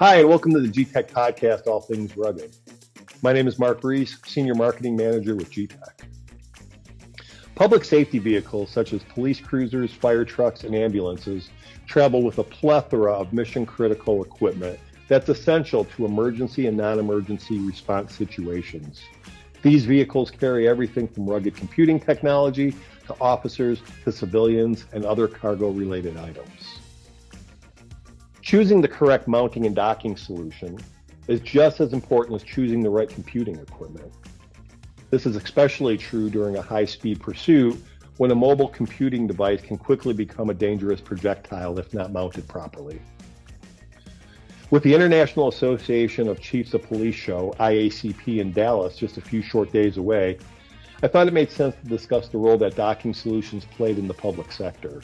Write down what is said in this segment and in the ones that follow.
Hi, and welcome to the Getac Podcast, All Things Rugged. My name is Marc Reece, Senior Marketing Manager with Getac. Public safety vehicles such as police cruisers, fire trucks, and ambulances travel with a plethora of mission critical equipment that's essential to emergency and non emergency response situations. These vehicles carry everything from rugged computing technology to officers to civilians and other cargo related items. Choosing the correct mounting and docking solution is just as important as choosing the right computing equipment. This is especially true during a high speed pursuit when a mobile computing device can quickly become a dangerous projectile if not mounted properly. With the International Association of Chiefs of Police show, IACP, in Dallas just a few short days away, I thought it made sense to discuss the role that docking solutions played in the public sector.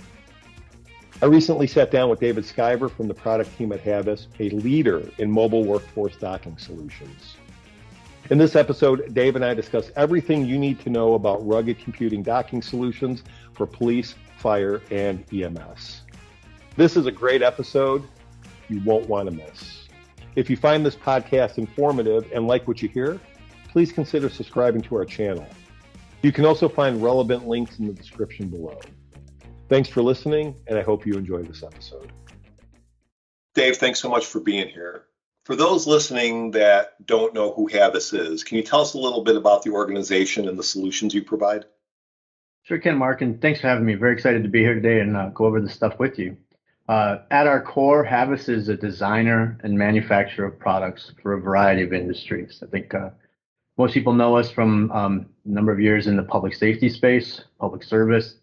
I recently sat down with David Skiver from the product team at Havis, a leader in mobile workforce docking solutions. In this episode, Dave and I discuss everything you need to know about rugged computing docking solutions for police, fire, and EMS. This is a great episode you won't want to miss. If you find this podcast informative and like what you hear, please consider subscribing to our channel. You can also find relevant links in the description below. Thanks for listening, and I hope you enjoy this episode. Dave, thanks so much for being here. For those listening that don't know who Havis is, can you tell us a little bit about the organization and the solutions you provide? Sure can, Marc, and thanks for having me. Very excited to be here today and uh, go over this stuff with you. Uh, at our core, Havis is a designer and manufacturer of products for a variety of industries. I think uh, most people know us from um, a number of years in the public safety space, public service,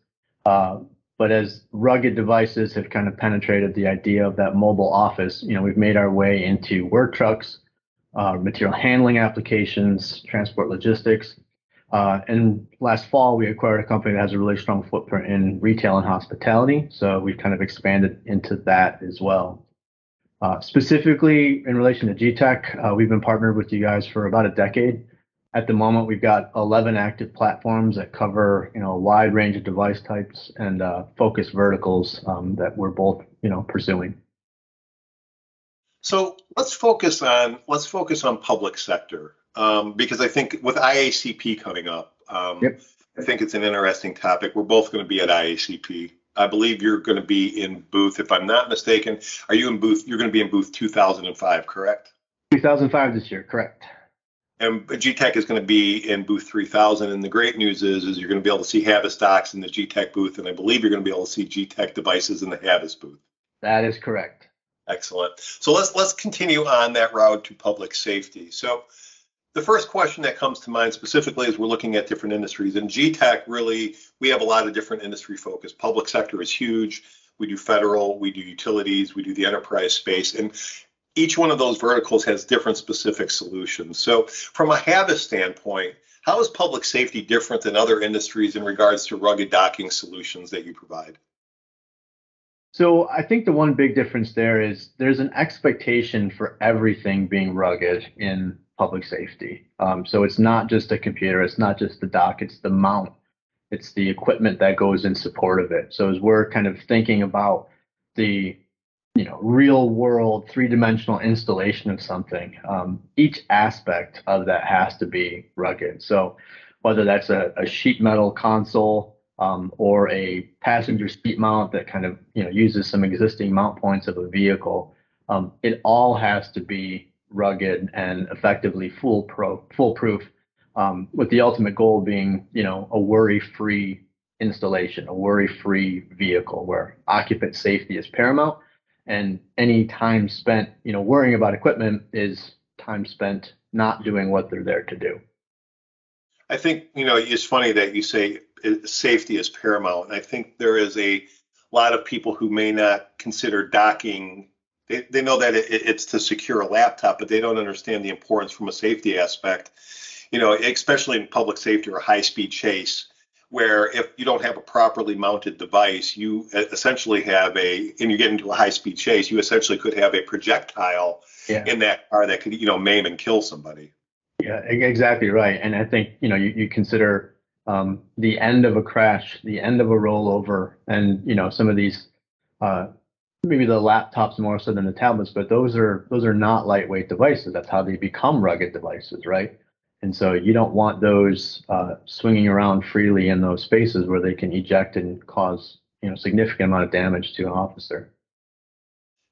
uh, but as rugged devices have kind of penetrated the idea of that mobile office, you know, we've made our way into work trucks, uh, material handling applications, transport logistics. Uh, and last fall, we acquired a company that has a really strong footprint in retail and hospitality. So we've kind of expanded into that as well. Uh, specifically in relation to Getac, uh, we've been partnered with you guys for about a decade. At the moment, we've got 11 active platforms that cover, you know, a wide range of device types and uh, focus verticals um, that we're both, you know, pursuing. So let's focus on let's focus on public sector um, because I think with IACP coming up, um, yep. I think it's an interesting topic. We're both going to be at IACP. I believe you're going to be in booth, if I'm not mistaken. Are you in booth? You're going to be in booth 2005, correct? 2005 this year, correct and Getac is going to be in booth 3000. And the great news is, is you're going to be able to see Havis stocks in the Getac booth, and I believe you're going to be able to see Getac devices in the Havis booth. That is correct. Excellent. So let's let's continue on that route to public safety. So the first question that comes to mind specifically is we're looking at different industries, and Getac really we have a lot of different industry focus. Public sector is huge. We do federal, we do utilities, we do the enterprise space, and each one of those verticals has different specific solutions. So, from a Havis standpoint, how is public safety different than other industries in regards to rugged docking solutions that you provide? So, I think the one big difference there is there's an expectation for everything being rugged in public safety. Um, so, it's not just a computer, it's not just the dock, it's the mount, it's the equipment that goes in support of it. So, as we're kind of thinking about the you know real world three dimensional installation of something um, each aspect of that has to be rugged. So whether that's a, a sheet metal console um, or a passenger seat mount that kind of you know uses some existing mount points of a vehicle um, it all has to be rugged and effectively fool pro, foolproof um, with the ultimate goal being you know a worry free installation a worry free vehicle where occupant safety is paramount and any time spent you know worrying about equipment is time spent not doing what they're there to do. I think you know it's funny that you say safety is paramount. And i think there is a lot of people who may not consider docking they, they know that it, it's to secure a laptop but they don't understand the importance from a safety aspect. You know especially in public safety or high speed chase where if you don't have a properly mounted device, you essentially have a, and you get into a high speed chase, you essentially could have a projectile yeah. in that car that could, you know, maim and kill somebody. Yeah, exactly right. And I think, you know, you, you consider um, the end of a crash, the end of a rollover, and, you know, some of these uh, maybe the laptops more so than the tablets, but those are those are not lightweight devices. That's how they become rugged devices, right? And so you don't want those uh, swinging around freely in those spaces where they can eject and cause you know significant amount of damage to an officer.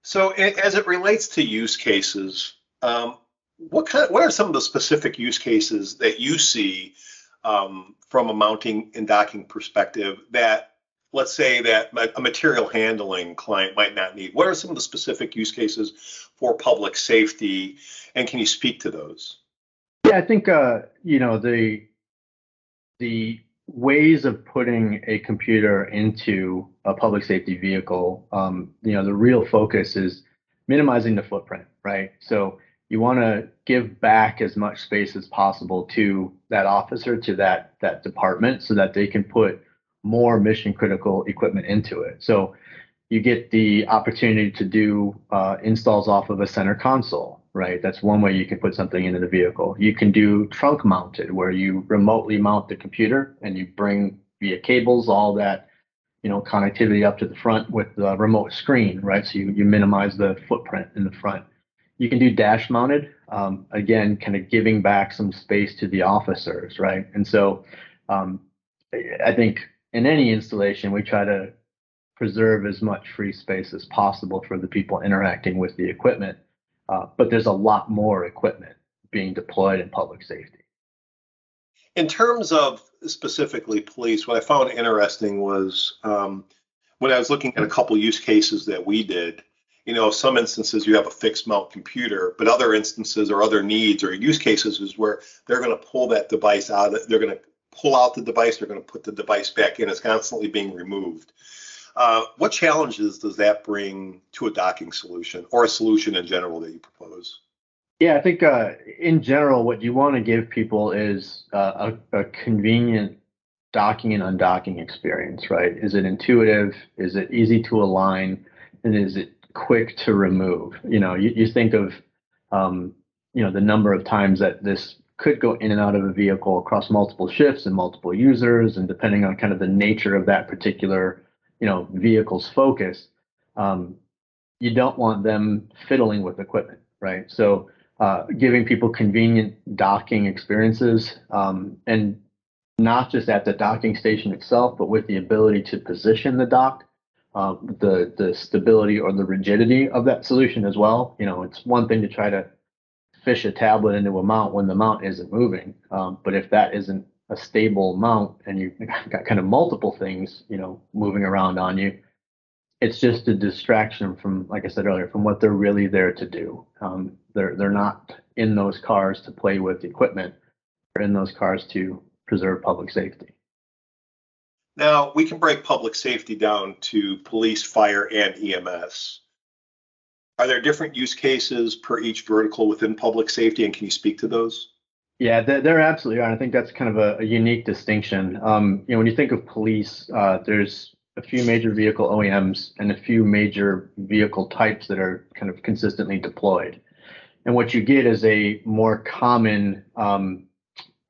So, as it relates to use cases, um, what kind? What are some of the specific use cases that you see um, from a mounting and docking perspective that, let's say, that a material handling client might not need? What are some of the specific use cases for public safety, and can you speak to those? Yeah, I think uh, you know the the ways of putting a computer into a public safety vehicle. Um, you know, the real focus is minimizing the footprint, right? So you want to give back as much space as possible to that officer, to that that department, so that they can put more mission critical equipment into it. So you get the opportunity to do uh, installs off of a center console right? That's one way you can put something into the vehicle. You can do trunk mounted, where you remotely mount the computer and you bring via cables all that, you know, connectivity up to the front with the remote screen, right? So you, you minimize the footprint in the front. You can do dash mounted, um, again, kind of giving back some space to the officers, right? And so um, I think in any installation, we try to preserve as much free space as possible for the people interacting with the equipment. Uh, but there's a lot more equipment being deployed in public safety. In terms of specifically police, what I found interesting was um, when I was looking at a couple use cases that we did. You know, some instances you have a fixed mount computer, but other instances or other needs or use cases is where they're going to pull that device out. They're going to pull out the device. They're going to put the device back in. It's constantly being removed. Uh, what challenges does that bring to a docking solution or a solution in general that you propose? Yeah, I think uh, in general, what you want to give people is uh, a, a, convenient docking and undocking experience, right? Is it intuitive? Is it easy to align? And is it quick to remove? You know, you, you think of, um, you know, the number of times that this could go in and out of a vehicle across multiple shifts and multiple users, and depending on kind of the nature of that particular you know vehicles focus um, you don't want them fiddling with equipment right? So uh, giving people convenient docking experiences um, and not just at the docking station itself but with the ability to position the dock uh, the the stability or the rigidity of that solution as well. You know it's one thing to try to fish a tablet into a mount when the mount isn't moving um, but if that isn't a stable mount and you've got kind of multiple things, you know, moving around on you, it's just a distraction from, like I said earlier, from what they're really there to do. Um, they're they're not in those cars to play with equipment. They're in those cars to preserve public safety. Now we can break public safety down to police, fire, and EMS. Are there different use cases per each vertical within public safety, and can you speak to those? Yeah, there absolutely are. I think that's kind of a, a unique distinction. Um, you know, when you think of police, uh, there's a few major vehicle OEMs and a few major vehicle types that are kind of consistently deployed. And what you get is a more common um,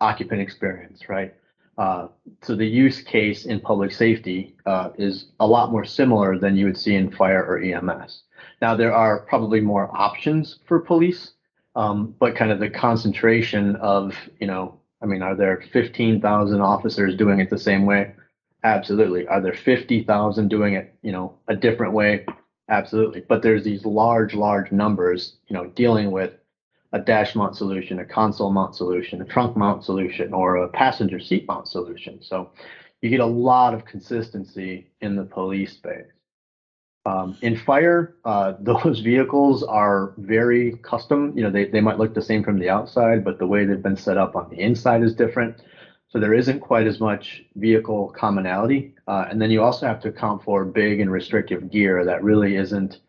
occupant experience, right? Uh, so the use case in public safety uh, is a lot more similar than you would see in fire or EMS. Now, there are probably more options for police um, but kind of the concentration of, you know, I mean, are there 15,000 officers doing it the same way? Absolutely. Are there 50,000 doing it, you know, a different way? Absolutely. But there's these large, large numbers, you know, dealing with a dash mount solution, a console mount solution, a trunk mount solution, or a passenger seat mount solution. So you get a lot of consistency in the police space. Um, in fire, uh, those vehicles are very custom. You know, they, they might look the same from the outside, but the way they've been set up on the inside is different. So there isn't quite as much vehicle commonality. Uh, and then you also have to account for big and restrictive gear that really isn't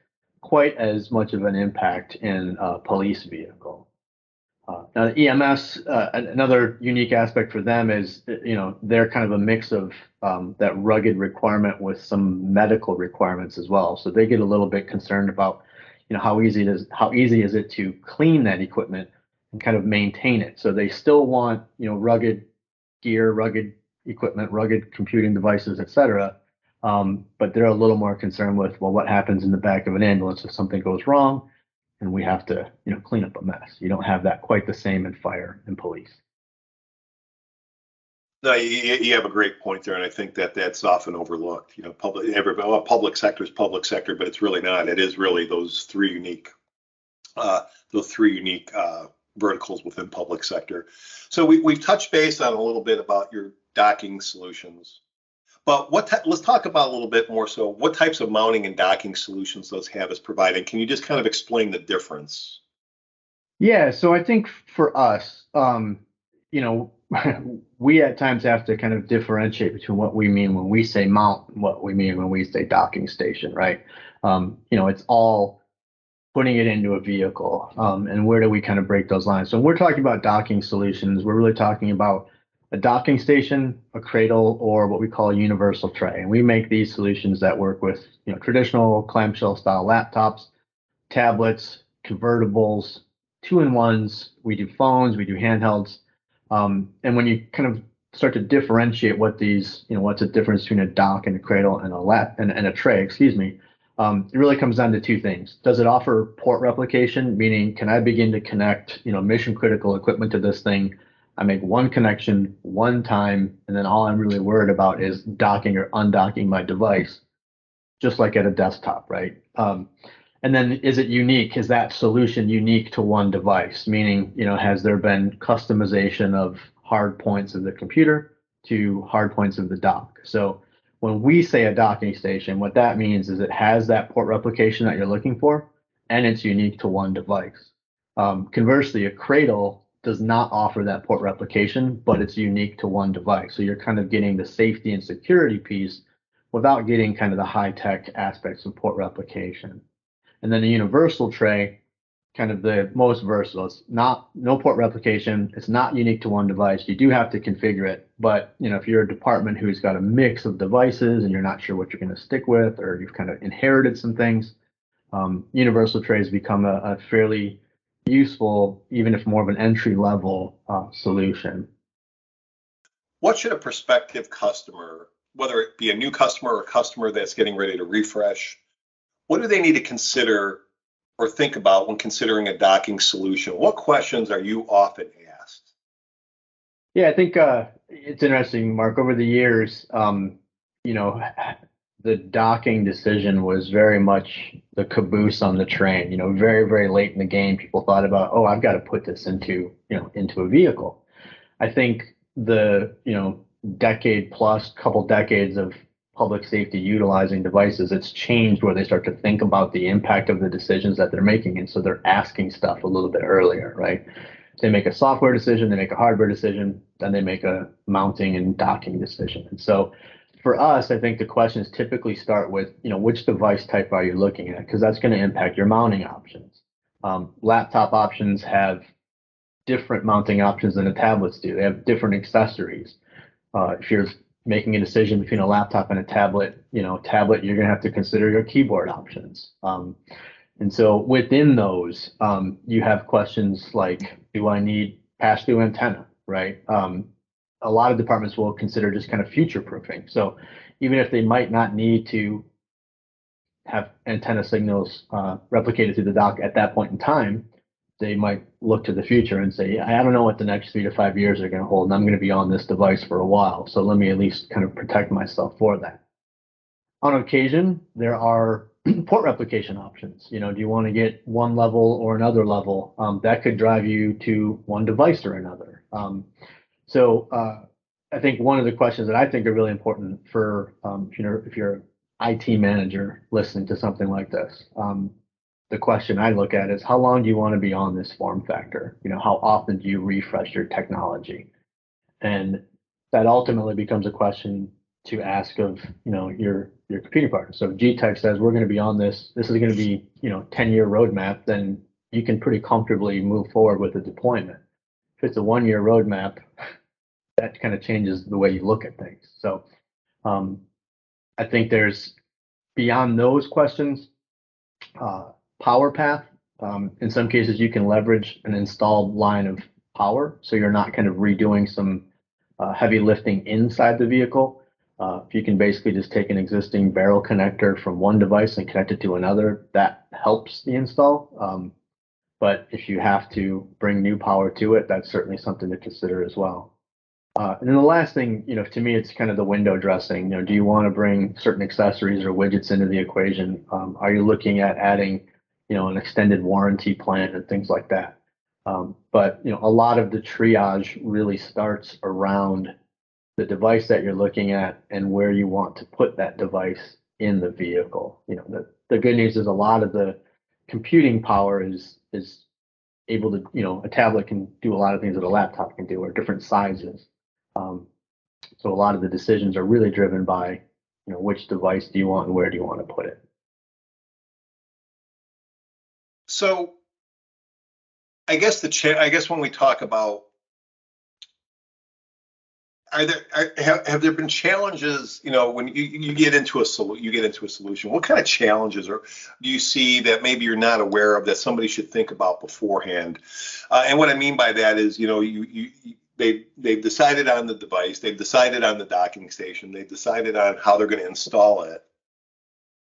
quite as much of an impact in a police vehicle. Uh, now, EMS, uh, another unique aspect for them is, you know, they're kind of a mix of um, that rugged requirement with some medical requirements as well. So they get a little bit concerned about, you know, how easy how easy is it to clean that equipment and kind of maintain it. So they still want, you know, rugged gear, rugged equipment, rugged computing devices, et cetera. Um, but they're a little more concerned with, well, what happens in the back of an ambulance if something goes wrong and we have to, you know, clean up a mess. You don't have that quite the same in fire and police. No, you, you have a great point there, and I think that that's often overlooked. You know, public every well, public sector is public sector, but it's really not. It is really those three unique, uh, those three unique uh, verticals within public sector. So we we've touched base on a little bit about your docking solutions, but what let's talk about a little bit more. So, what types of mounting and docking solutions those Havis providing? Can you just kind of explain the difference? Yeah, so I think for us, um, you know, we at times have to kind of differentiate between what we mean when we say mount and what we mean when we say docking station, right? Um, you know, it's all putting it into a vehicle. Um, and where do we kind of break those lines? So when we're talking about docking solutions, we're really talking about a docking station, a cradle, or what we call a universal tray. And we make these solutions that work with you know traditional clamshell style laptops, tablets, convertibles, two in ones. We do phones, we do handhelds. Um, and when you kind of start to differentiate what these, you know, what's the difference between a dock and a cradle and a lap and, and a tray, excuse me, um, it really comes down to two things. Does it offer port replication, meaning can I begin to connect, you know, mission critical equipment to this thing? I make one connection one time, and then all I'm really worried about is docking or undocking my device, just like at a desktop, right? Um, and then is it unique? Is that solution unique to one device? Meaning, you know, has there been customization of hard points of the computer to hard points of the dock? So when we say a docking station, what that means is it has that port replication that you're looking for, and it's unique to one device. Um, conversely, a cradle does not offer that port replication, but it's unique to one device. So you're kind of getting the safety and security piece without getting kind of the high tech aspects of port replication. And then the universal tray, kind of the most versatile. It's not no port replication. It's not unique to one device. You do have to configure it, but you know if you're a department who's got a mix of devices and you're not sure what you're going to stick with, or you've kind of inherited some things, um, universal trays become a, a, fairly useful, even if more of an entry level uh, solution. What should a prospective customer, whether it be a new customer or a customer that's getting ready to refresh, what do they need to consider or think about when considering a docking solution? What questions are you often asked? Yeah, I think uh, it's interesting, Marc. Over the years, um, you know, the docking decision was very much the caboose on the train. You know, very very late in the game, people thought about, oh, I've got to put this into you know into a vehicle. I think the you know decade plus, couple decades of public safety utilizing devices, it's changed where they start to think about the impact of the decisions that they're making. And so they're asking stuff a little bit earlier, right? They make a software decision, they make a hardware decision, then they make a mounting and docking decision. And so for us, I think the questions typically start with, you know, which device type are you looking at? Because that's going to impact your mounting options. Um, laptop options have different mounting options than the tablets do. They have different accessories. Uh, if you're making a decision between a laptop and a tablet, you know, tablet, you're going to have to consider your keyboard options. Um, and so within those, um, you have questions like, do I need pass-through antenna, right? Um, a lot of departments will consider just kind of future proofing. So even if they might not need to have antenna signals uh, replicated through the dock at that point in time, they might look to the future and say, I don't know what the next three to five years are going to hold, and I'm going to be on this device for a while. So let me at least kind of protect myself for that. On occasion, there are port replication options. You know, do you want to get one level or another level? Um, that could drive you to one device or another. Um, so uh, I think one of the questions that I think are really important for um, if you're if you're an IT manager listening to something like this, um, the question I look at is how long do you want to be on this form factor? You know, how often do you refresh your technology? And that ultimately becomes a question to ask of, you know, your your computing partner. So if Getac says we're going to be on this, this is going to be, you know, 10 year roadmap, then you can pretty comfortably move forward with the deployment. If it's a one year roadmap, that kind of changes the way you look at things. So um, I think there's beyond those questions, uh, power path. Um, in some cases, you can leverage an installed line of power, so you're not kind of redoing some uh, heavy lifting inside the vehicle. Uh, if you can basically just take an existing barrel connector from one device and connect it to another, that helps the install. Um, but if you have to bring new power to it, that's certainly something to consider as well. Uh, and then the last thing, you know, to me, it's kind of the window dressing. You know, do you want to bring certain accessories or widgets into the equation? Um, are you looking at adding, you know, an extended warranty plan and things like that? Um, but you know, a lot of the triage really starts around the device that you're looking at and where you want to put that device in the vehicle. You know, the, the good news is a lot of the computing power is is able to, you know, a tablet can do a lot of things that a laptop can do or different sizes. Um, so a lot of the decisions are really driven by, you know, which device do you want and where do you want to put it. So I guess the cha- I guess when we talk about are there are, have, have there been challenges you know when you, you get into a sol- you get into a solution what kind of challenges or do you see that maybe you're not aware of that somebody should think about beforehand uh, and what i mean by that is you know you, you they they've decided on the device they've decided on the docking station they've decided on how they're going to install it.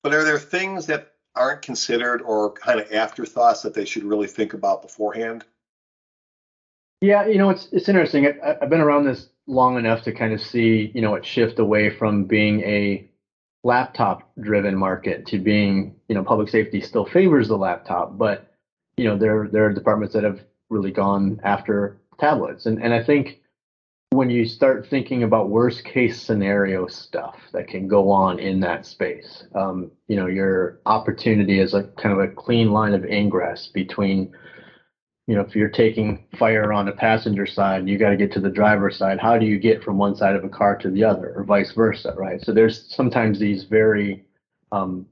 But are there things that aren't considered or kind of afterthoughts that they should really think about beforehand? Yeah you know it's it's interesting. I, i've been around this long enough to kind of see, you know, it shift away from being a laptop driven market to being, you know, public safety still favors the laptop, but you know, there there are departments that have really gone after tablets. And and I think when you start thinking about worst case scenario stuff that can go on in that space, um, you know, your opportunity is a kind of a clean line of ingress between you know, if you're taking fire on the passenger side, you got to get to the driver's side. How do you get from one side of a car to the other, or vice versa, right? So there's sometimes these very um,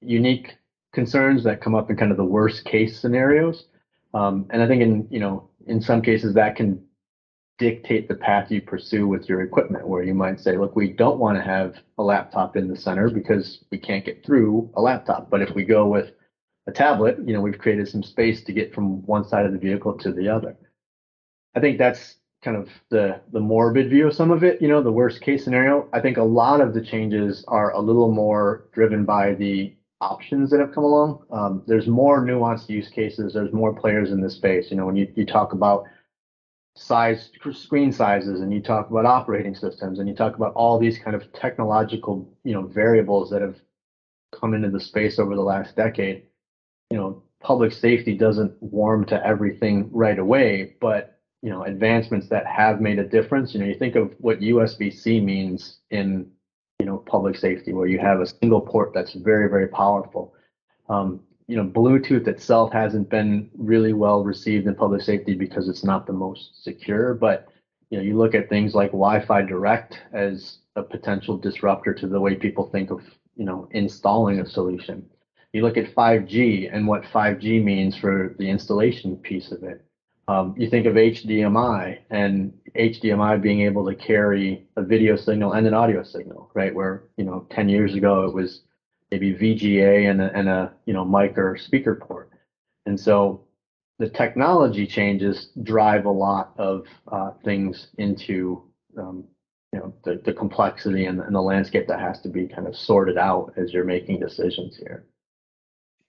unique concerns that come up in kind of the worst case scenarios, um, and I think in you know in some cases that can dictate the path you pursue with your equipment, where you might say, look, we don't want to have a laptop in the center because we can't get through a laptop, but if we go with a tablet, you know, we've created some space to get from one side of the vehicle to the other. I think that's kind of the the morbid view of some of it, you know, the worst case scenario. I think a lot of the changes are a little more driven by the options that have come along. Um, there's more nuanced use cases. There's more players in this space. You know, when you, you talk about size screen sizes and you talk about operating systems and you talk about all these kind of technological you know variables that have come into the space over the last decade you know, public safety doesn't warm to everything right away, but you know, advancements that have made a difference. You know, you think of what USB-C means in you know public safety, where you have a single port that's very very powerful. Um, you know, Bluetooth itself hasn't been really well received in public safety because it's not the most secure. But you know, you look at things like Wi-Fi Direct as a potential disruptor to the way people think of you know installing a solution you look at 5G and what 5G means for the installation piece of it. Um, you think of HDMI and HDMI being able to carry a video signal and an audio signal, right? Where you know 10 years ago it was maybe VGA and a, and a you know mic or speaker port, and so the technology changes drive a lot of uh, things into um, you know the, the complexity and, and the landscape that has to be kind of sorted out as you're making decisions here.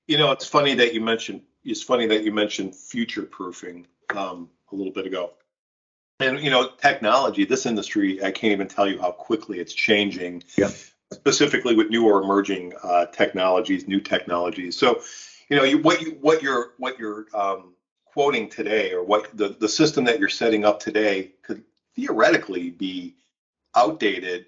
You know, it's funny that you mentioned it's funny that you mentioned future proofing um, a little bit ago. And you know, technology, this industry, I can't even tell you how quickly it's changing. Yeah. Specifically with newer emerging uh, technologies, new technologies. So, you know, you, what you what you're what you're um, quoting today, or what the the system that you're setting up today, could theoretically be outdated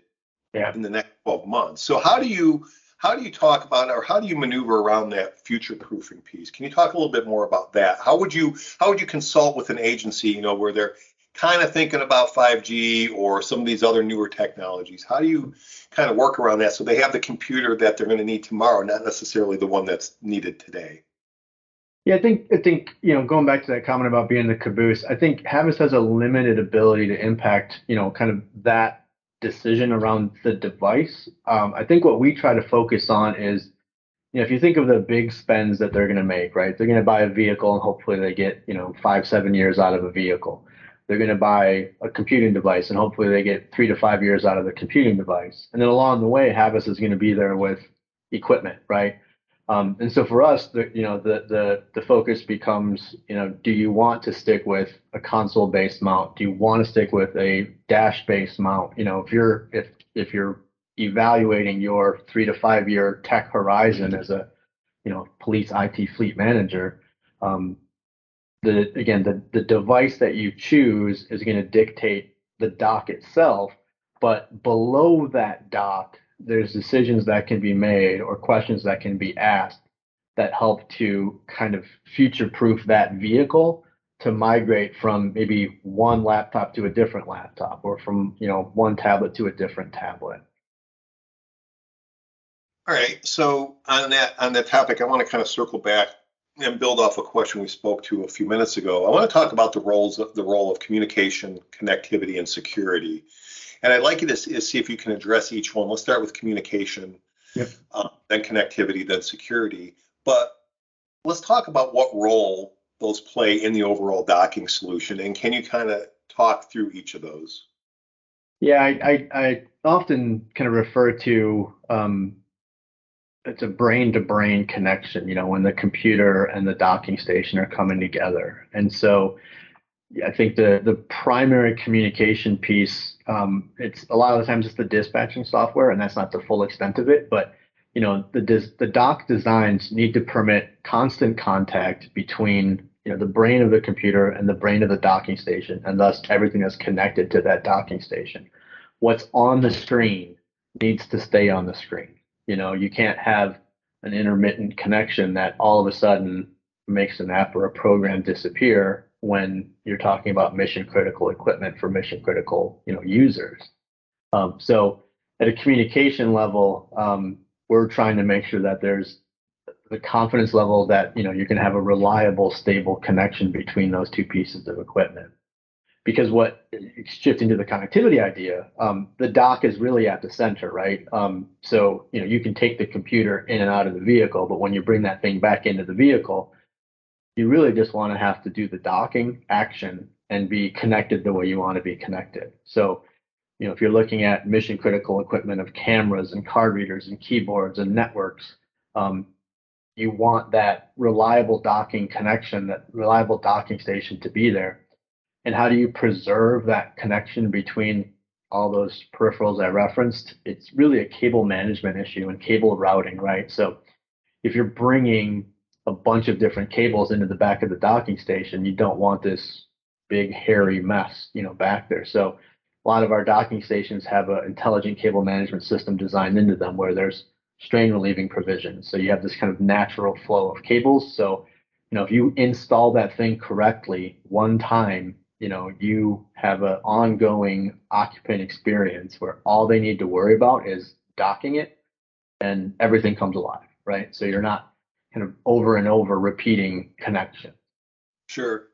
yeah. in the next 12 months. So, how do you how do you talk about or how do you maneuver around that future proofing piece? Can you talk a little bit more about that? How would you how would you consult with an agency, you know, where they're kind of thinking about 5G or some of these other newer technologies? How do you kind of work around that so they have the computer that they're going to need tomorrow, not necessarily the one that's needed today? Yeah, I think I think you know going back to that comment about being the caboose, I think Havis has a limited ability to impact you know kind of that decision around the device. Um, I think what we try to focus on is, you know, if you think of the big spends that they're going to make, right? They're going to buy a vehicle and hopefully they get, you know, five, seven years out of a vehicle. they're going to buy a computing device and hopefully they get three to five years out of the computing device. And then along the way, Havis is going to be there with equipment, right? Um, and so for us, the, you know, the, the, the focus becomes, you know, do you want to stick with a console based mount? Do you want to stick with a dash based mount? You know, if you're, if, if you're evaluating your three to five year tech horizon as a, you know, police IT fleet manager, um, the again the, the device that you choose is going to dictate the dock itself but below that dock there's decisions that can be made or questions that can be asked that help to kind of future proof that vehicle to migrate from maybe one laptop to a different laptop or from you know one tablet to a different tablet all right so on that on that topic i want to kind of circle back and build off a question we spoke to a few minutes ago, I want to talk about the roles of the role of communication, connectivity, and security. And I'd like you to see if you can address each one. Let's start with communication, yep. uh, then connectivity, then security. But let's talk about what role those play in the overall docking solution. And can you kind of talk through each of those? Yeah, I, I, I often kind of refer to um, it's a brain to brain connection you know when the computer and the docking station are coming together and so i think the the primary communication piece um, it's a lot of the times it's the dispatching software and that's not the full extent of it but you know the the dock designs need to permit constant contact between you know the brain of the computer and the brain of the docking station and thus everything that's connected to that docking station. What's on the screen needs to stay on the screen. You know, you can't have an intermittent connection that all of a sudden makes an app or a program disappear when you're talking about mission critical equipment for mission critical, you know, users. Um, so at a communication level, um, we're trying to make sure that there's the confidence level that you know you can have a reliable, stable connection between those two pieces of equipment because what shifting to the connectivity idea, um, the dock is really at the center, right? Um, so you know you can take the computer in and out of the vehicle, but when you bring that thing back into the vehicle, you really just want to have to do the docking action and be connected the way you want to be connected. So you know if you're looking at mission critical equipment of cameras and card readers and keyboards and networks, um, you want that reliable docking connection, that reliable docking station to be there and how do you preserve that connection between all those peripherals I referenced? It's really a cable management issue and cable routing, right? So if you're bringing a bunch of different cables into the back of the docking station, you don't want this big hairy mess, you know, back there. So a lot of our docking stations have an intelligent cable management system designed into them where there's strain relieving provisions. So you have this kind of natural flow of cables. So, you know, if you install that thing correctly one time, you know you have an ongoing occupant experience where all they need to worry about is docking it and everything comes alive right so you're not kind of over and over repeating connection. Sure.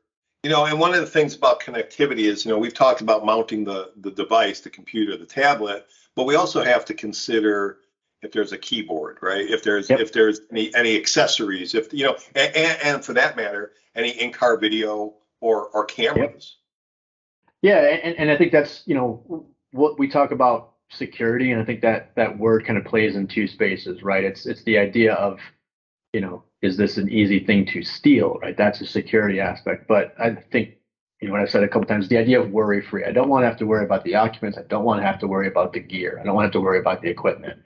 You know and one of the things about connectivity is you know we've talked about mounting the the device the computer the tablet but we also have to consider if there's a keyboard right? If there's yep. if there's any any accessories if you know and, and, and for that matter any in-car video or or cameras. Yeah, and, and I think that's you know what we talk about security, and I think that that word kind of plays in two spaces, right? It's it's the idea of you know is this an easy thing to steal, right? That's a security aspect, but I think you know what I've said a couple times, the idea of worry free. I don't want to have to worry about the occupants. I don't want to have to worry about the gear. I don't want to have to worry about the equipment.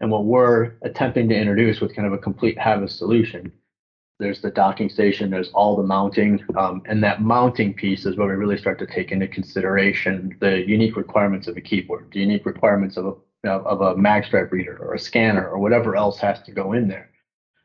And what we're attempting to introduce with kind of a complete Havis solution there's the docking station, there's all the mounting, um, and that mounting piece is where we really start to take into consideration the unique requirements of a keyboard, the unique requirements of a of a magstripe reader or a scanner or whatever else has to go in there,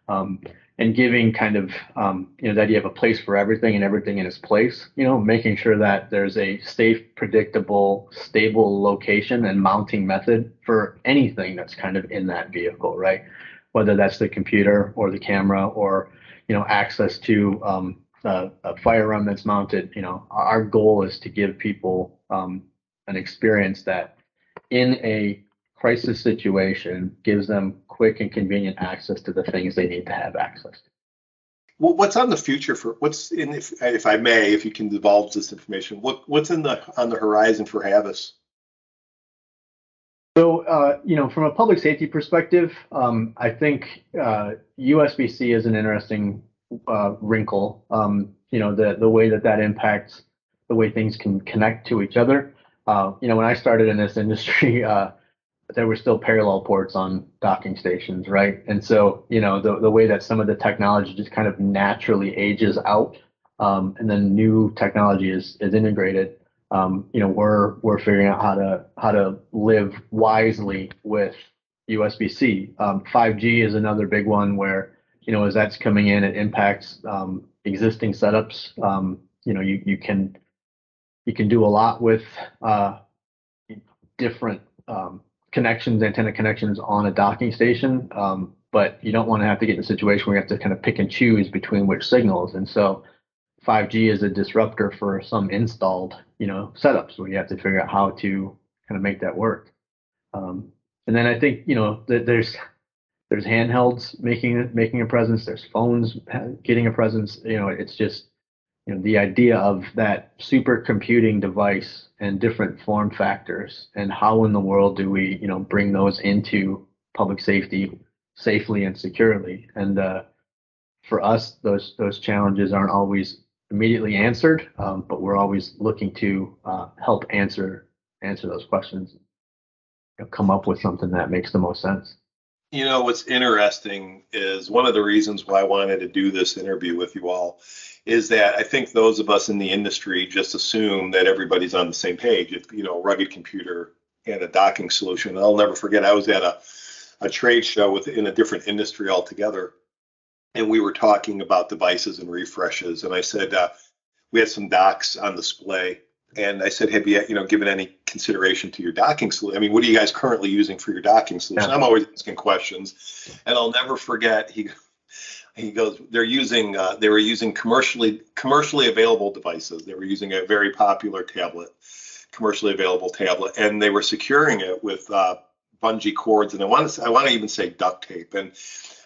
um, and giving kind of um, you know the idea of a place for everything and everything in its place. You know, making sure that there's a safe, predictable, stable location and mounting method for anything that's kind of in that vehicle, right? Whether that's the computer or the camera or you know, access to um, a, a firearm that's mounted. You know, our goal is to give people um, an experience that, in a crisis situation, gives them quick and convenient access to the things they need to have access to. Well, what's on the future for what's in if, if I may, if you can divulge this information, what what's in the on the horizon for Havis? So, uh, you know, from a public safety perspective, um, I think uh, USB-C is an interesting uh, wrinkle. Um, you know, the the way that that impacts the way things can connect to each other. Uh, you know, when I started in this industry, uh, there were still parallel ports on docking stations, right? And so, you know, the, the way that some of the technology just kind of naturally ages out, um, and then new technology is is integrated. Um, you know, we're we're figuring out how to how to live wisely with USB-C. Um, 5G is another big one where you know as that's coming in, it impacts um, existing setups. Um, you know, you you can you can do a lot with uh, different um, connections, antenna connections on a docking station, um, but you don't want to have to get in a situation where you have to kind of pick and choose between which signals. And so 5G is a disruptor for some installed, you know, setups where you have to figure out how to kind of make that work. Um, and then I think, you know, that there's there's handhelds making making a presence. There's phones getting a presence. You know, it's just you know the idea of that supercomputing device and different form factors and how in the world do we you know bring those into public safety safely and securely. And uh, for us those those challenges aren't always immediately answered um, but we're always looking to uh, help answer answer those questions you know, come up with something that makes the most sense you know what's interesting is one of the reasons why i wanted to do this interview with you all is that I think those of us in the industry just assume that everybody's on the same page. If you know, rugged computer and a docking solution. I'll never forget. I was at a a trade show within a different industry altogether, and we were talking about devices and refreshes. And I said uh, we had some docks on display, and I said, have you you know given any consideration to your docking solution? I mean, what are you guys currently using for your docking solution? Yeah. I'm always asking questions, and I'll never forget. He he goes they're using uh, they were using commercially commercially available devices they were using a very popular tablet commercially available tablet and they were securing it with uh, bungee cords and i want to i want to even say duct tape and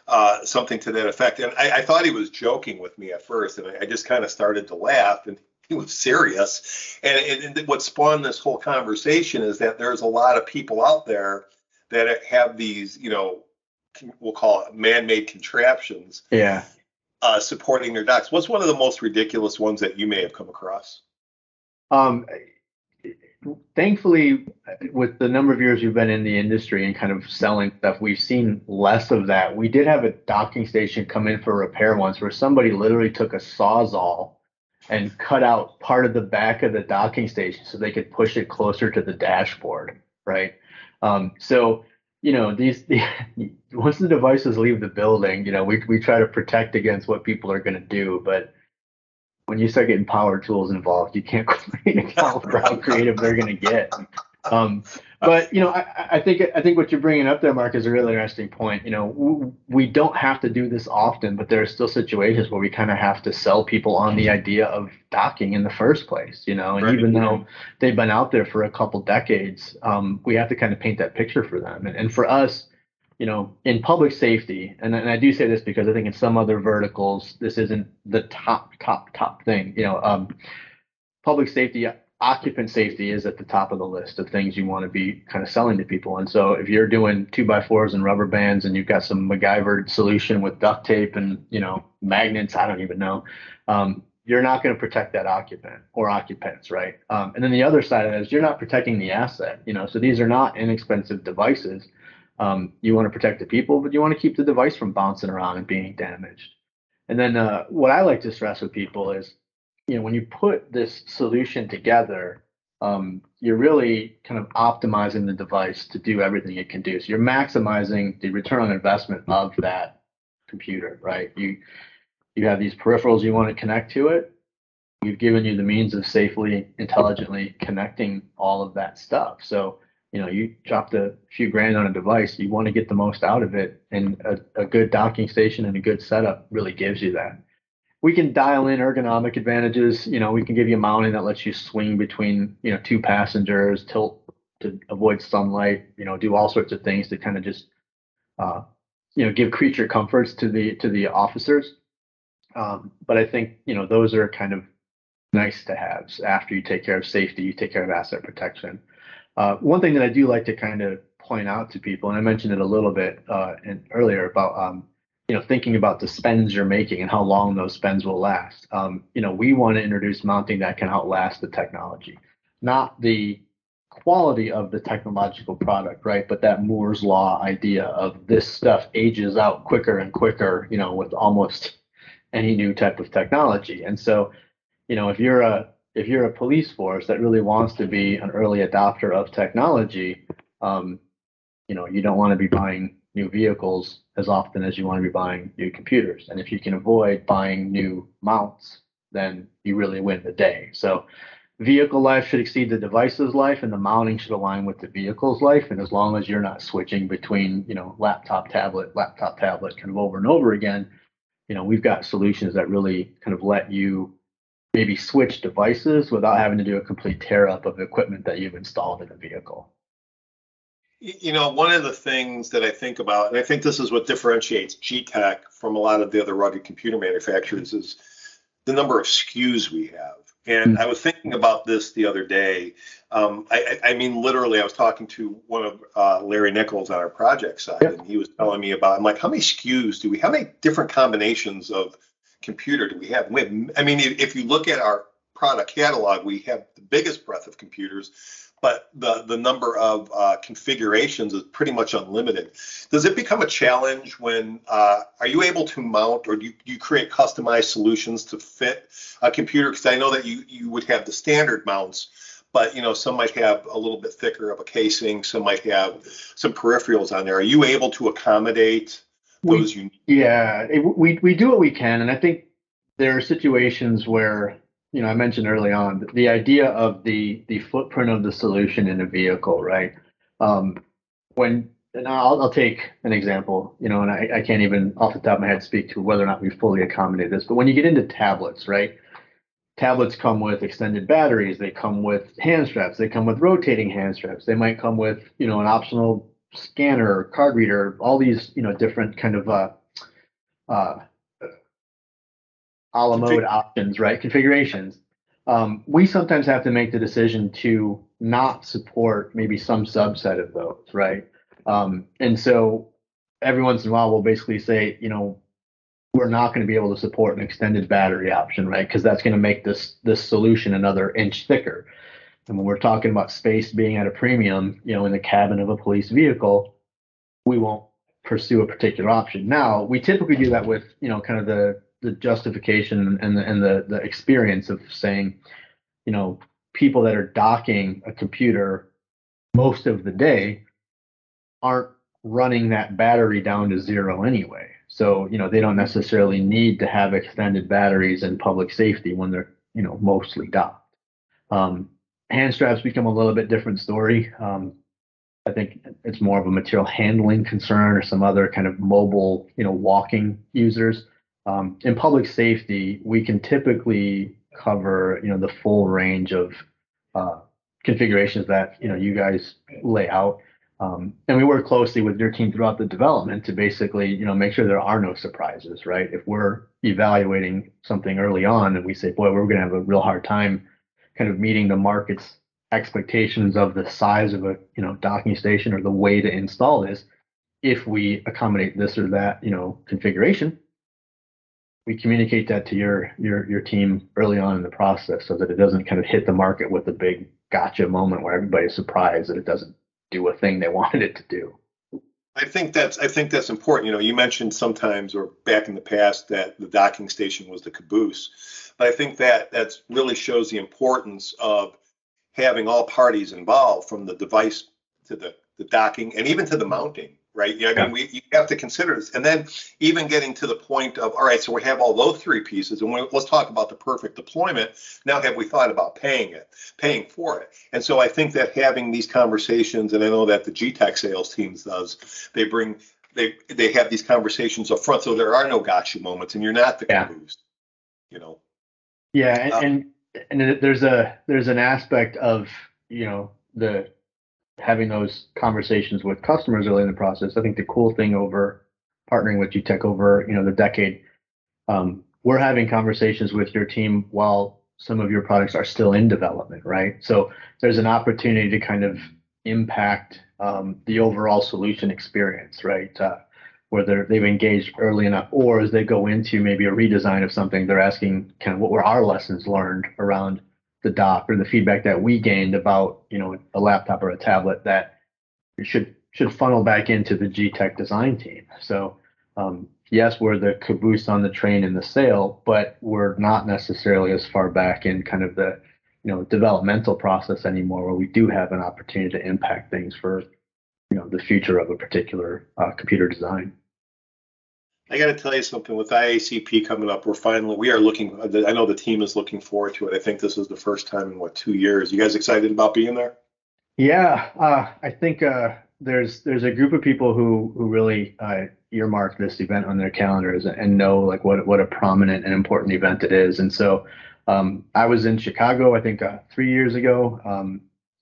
uh, something to that effect and I, I, thought he was joking with me at first and i, I just kind of started to laugh and he was serious and, and what spawned this whole conversation is that there's a lot of people out there that have these you know we'll call it man-made contraptions. Yeah. Uh, supporting their docks. What's one of the most ridiculous ones that you may have come across? Um, thankfully, with the number of years we've been in the industry and kind of selling stuff, we've seen less of that. We did have a docking station come in for repair once where somebody literally took a sawzall and cut out part of the back of the docking station so they could push it closer to the dashboard, right? Um, so you know these the, once the devices leave the building you know we, we try to protect against what people are going to do but when you start getting power tools involved you can't account for how creative they're going to get um, but you know, I, I, think I think what you're bringing up there, Marc, is a really interesting point. You know, we don't have to do this often, but there are still situations where we kind of have to sell people on the idea of docking in the first place. You know, and right. even though they've been out there for a couple decades, um, we have to kind of paint that picture for them. And, and for us, you know, in public safety, and, and I do say this because I think in some other verticals, this isn't the top, top, top thing. You know, um, public safety occupant safety is at the top of the list of things you want to be kind of selling to people. And so if you're doing two by fours and rubber bands and you've got some MacGyver solution with duct tape and, you know, magnets, I don't even know, um, you're not going to protect that occupant or occupants, right? Um, and then the other side of it is you're not protecting the asset, you know, so these are not inexpensive devices. Um, you want to protect the people, but you want to keep the device from bouncing around and being damaged. And then uh, what I like to stress with people is you know, when you put this solution together, um, you're really kind of optimizing the device to do everything it can do. So you're maximizing the return on investment of that computer, right? You you have these peripherals you want to connect to it. We've given you the means of safely, intelligently connecting all of that stuff. So you know, you dropped a few grand on a device, you want to get the most out of it, and a, a good docking station and a good setup really gives you that we can dial in ergonomic advantages. You know, we can give you mounting that lets you swing between, you know, two passengers, tilt to avoid sunlight, you know, do all sorts of things to kind of just, uh, you know, give creature comforts to the to the officers. Um, but I think you know those are kind of nice to haves after you take care of safety, you take care of asset protection. Uh, one thing that I do like to kind of point out to people, and I mentioned it a little bit uh, in, earlier about um, you know thinking about the spends you're making and how long those spends will last. Um, you know, we want to introduce mounting that can outlast the technology, not the quality of the technological product, right? But that Moore's law idea of this stuff ages out quicker and quicker, you know, with almost any new type of technology. And so, you know, if you're a if you're a police force that really wants to be an early adopter of technology, um, you know, you don't want to be buying new vehicles as often as you want to be buying new computers. And if you can avoid buying new mounts, then you really win the day. So vehicle life should exceed the device's life and the mounting should align with the vehicle's life. And as long as you're not switching between, you know, laptop, tablet, laptop, tablet kind of over and over again, you know, we've got solutions that really kind of let you maybe switch devices without having to do a complete tear up of equipment that you've installed in a vehicle. You know, one of the things that I think about, and I think this is what differentiates Getac from a lot of the other rugged computer manufacturers, is the number of SKUs we have. And mm-hmm. I was thinking about this the other day. Um, I, I, mean, literally, I was talking to one of uh, Larry Nichols on our project side, yep. and he was telling me about. I'm like, how many SKUs do we? How many different combinations of computer do we have? We have I mean, if you look at our product catalog, we have the biggest breadth of computers, but the the number of uh, configurations is pretty much unlimited. Does it become a challenge when uh, are you able to mount or do you, do you create customized solutions to fit a computer? Because I know that you you would have the standard mounts, but you know some might have a little bit thicker of a casing, some might have some peripherals on there. Are you able to accommodate those? We, unique- yeah, it, we we do what we can, and I think there are situations where you know, I mentioned early on the idea of the the footprint of the solution in a vehicle, right? Um, when and I'll, I'll take an example, you know, and I, I can't even off the top of my head speak to whether or not we fully accommodate this, but when you get into tablets, right? Tablets come with extended batteries, they come with hand straps, they come with rotating hand straps, they might come with, you know, an optional scanner, card reader, all these, you know, different kind of uh, uh, a la mode options, right? Configurations. Um, we sometimes have to make the decision to not support maybe some subset of those, right? Um, and so every once in a while, we'll basically say, you know, we're not going to be able to support an extended battery option, right? Because that's going to make this this solution another inch thicker. And when we're talking about space being at a premium, you know, in the cabin of a police vehicle, we won't pursue a particular option. Now, we typically do that with, you know, kind of the the justification and the and the the experience of saying, you know, people that are docking a computer most of the day aren't running that battery down to zero anyway. So, you know, they don't necessarily need to have extended batteries in public safety when they're, you know, mostly docked. Um, hand straps become a little bit different story. Um, I think it's more of a material handling concern or some other kind of mobile, you know, walking users. Um, in public safety, we can typically cover you know the full range of uh, configurations that you know you guys lay out. Um, and we work closely with your team throughout the development to basically, you know, make sure there are no surprises, right? If we're evaluating something early on and we say, boy, we're going to have a real hard time kind of meeting the market's expectations of the size of a, you know, docking station or the way to install this, if we accommodate this or that, you know, configuration, we communicate that to your your your team early on in the process so that it doesn't kind of hit the market with a big gotcha moment where everybody's surprised that it doesn't do a thing they wanted it to do. I think that's I think that's important. You know, you mentioned sometimes or back in the past that the docking station was the caboose, but I think that that really shows the importance of having all parties involved, from the device to the the docking and even to the mounting right? Yeah, I mean, we you have to consider this, and then even getting to the point of all right, so we have all those three pieces, and we, let's talk about the perfect deployment. Now, have we thought about paying it, paying for it? And so I think that having these conversations, and I know that the Getac sales teams does, they bring they they have these conversations up front, so there are no gotcha moments, and you're not the yeah. caboose, you know. Yeah, and, um, and and there's a there's an aspect of you know the having those conversations with customers early in the process. I think the cool thing over partnering with Getac over you know the decade, um, we're having conversations with your team while some of your products are still in development, right? So there's an opportunity to kind of impact um, the overall solution experience, right? Uh, whether they've engaged early enough or as they go into maybe a redesign of something, they're asking kind of what were our lessons learned around the dock or the feedback that we gained about, you know, a laptop or a tablet that should should funnel back into the Getac design team. So um, yes, we're the caboose on the train in the sale, but we're not necessarily as far back in kind of the you know developmental process anymore, where we do have an opportunity to impact things for you know the future of a particular uh, computer design. I got to tell you something with IACP coming up. We're finally we are looking. I know the team is looking forward to it. I think this is the first time in what two years. You guys excited about being there? Yeah, uh, I think uh, there's there's a group of people who who really uh, earmark this event on their calendars and know like what what a prominent and important event it is. And so um, I was in Chicago, I think uh, three years ago. Um,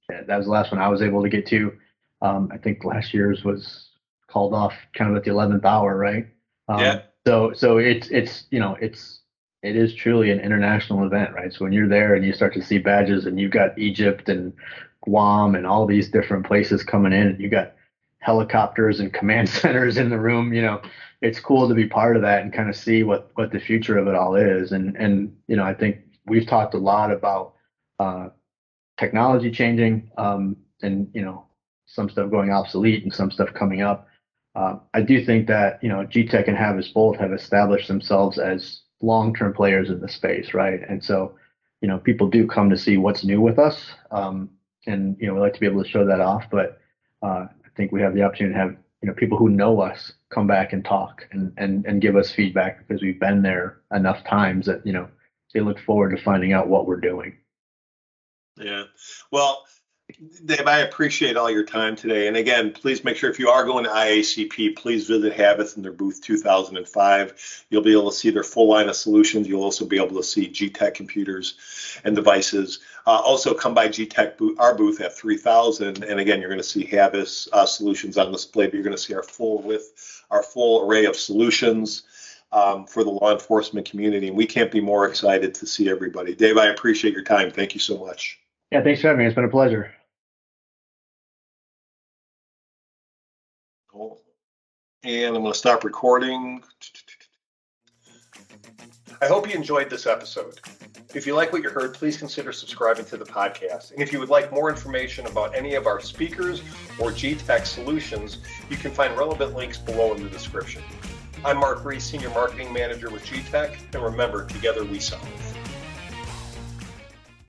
that was the last one I was able to get to. Um, I think last year's was called off kind of at the 11th hour, right? Um, yeah. So so it's it's you know it's it is truly an international event, right? So when you're there and you start to see badges and you've got Egypt and Guam and all these different places coming in, and you got helicopters and command centers in the room. You know, it's cool to be part of that and kind of see what what the future of it all is. And and you know, I think we've talked a lot about uh, technology changing um, and you know some stuff going obsolete and some stuff coming up. Uh, I do think that you know Getac and Havis both have established themselves as long-term players in the space, right? And so, you know, people do come to see what's new with us, um, and you know, we like to be able to show that off. But uh, I think we have the opportunity to have you know people who know us come back and talk and and and give us feedback because we've been there enough times that you know they look forward to finding out what we're doing. Yeah. Well, Dave, I appreciate all your time today. And again, please make sure if you are going to IACP, please visit Havis in their booth 2005. You'll be able to see their full line of solutions. You'll also be able to see Getac computers and devices. Uh, also, come by Getac booth, our booth at 3000. And again, you're going to see Havis uh, solutions on display, but you're going to see our full with our full array of solutions. Um, for the law enforcement community, and we can't be more excited to see everybody. Dave, I appreciate your time. Thank you so much. Yeah, thanks for having me. It's been a pleasure. And I'm going to stop recording. I hope you enjoyed this episode. If you like what you heard, please consider subscribing to the podcast. And if you would like more information about any of our speakers or Getac solutions, you can find relevant links below in the description. I'm Marc Reece, Senior Marketing Manager with Getac, and remember, together we solve.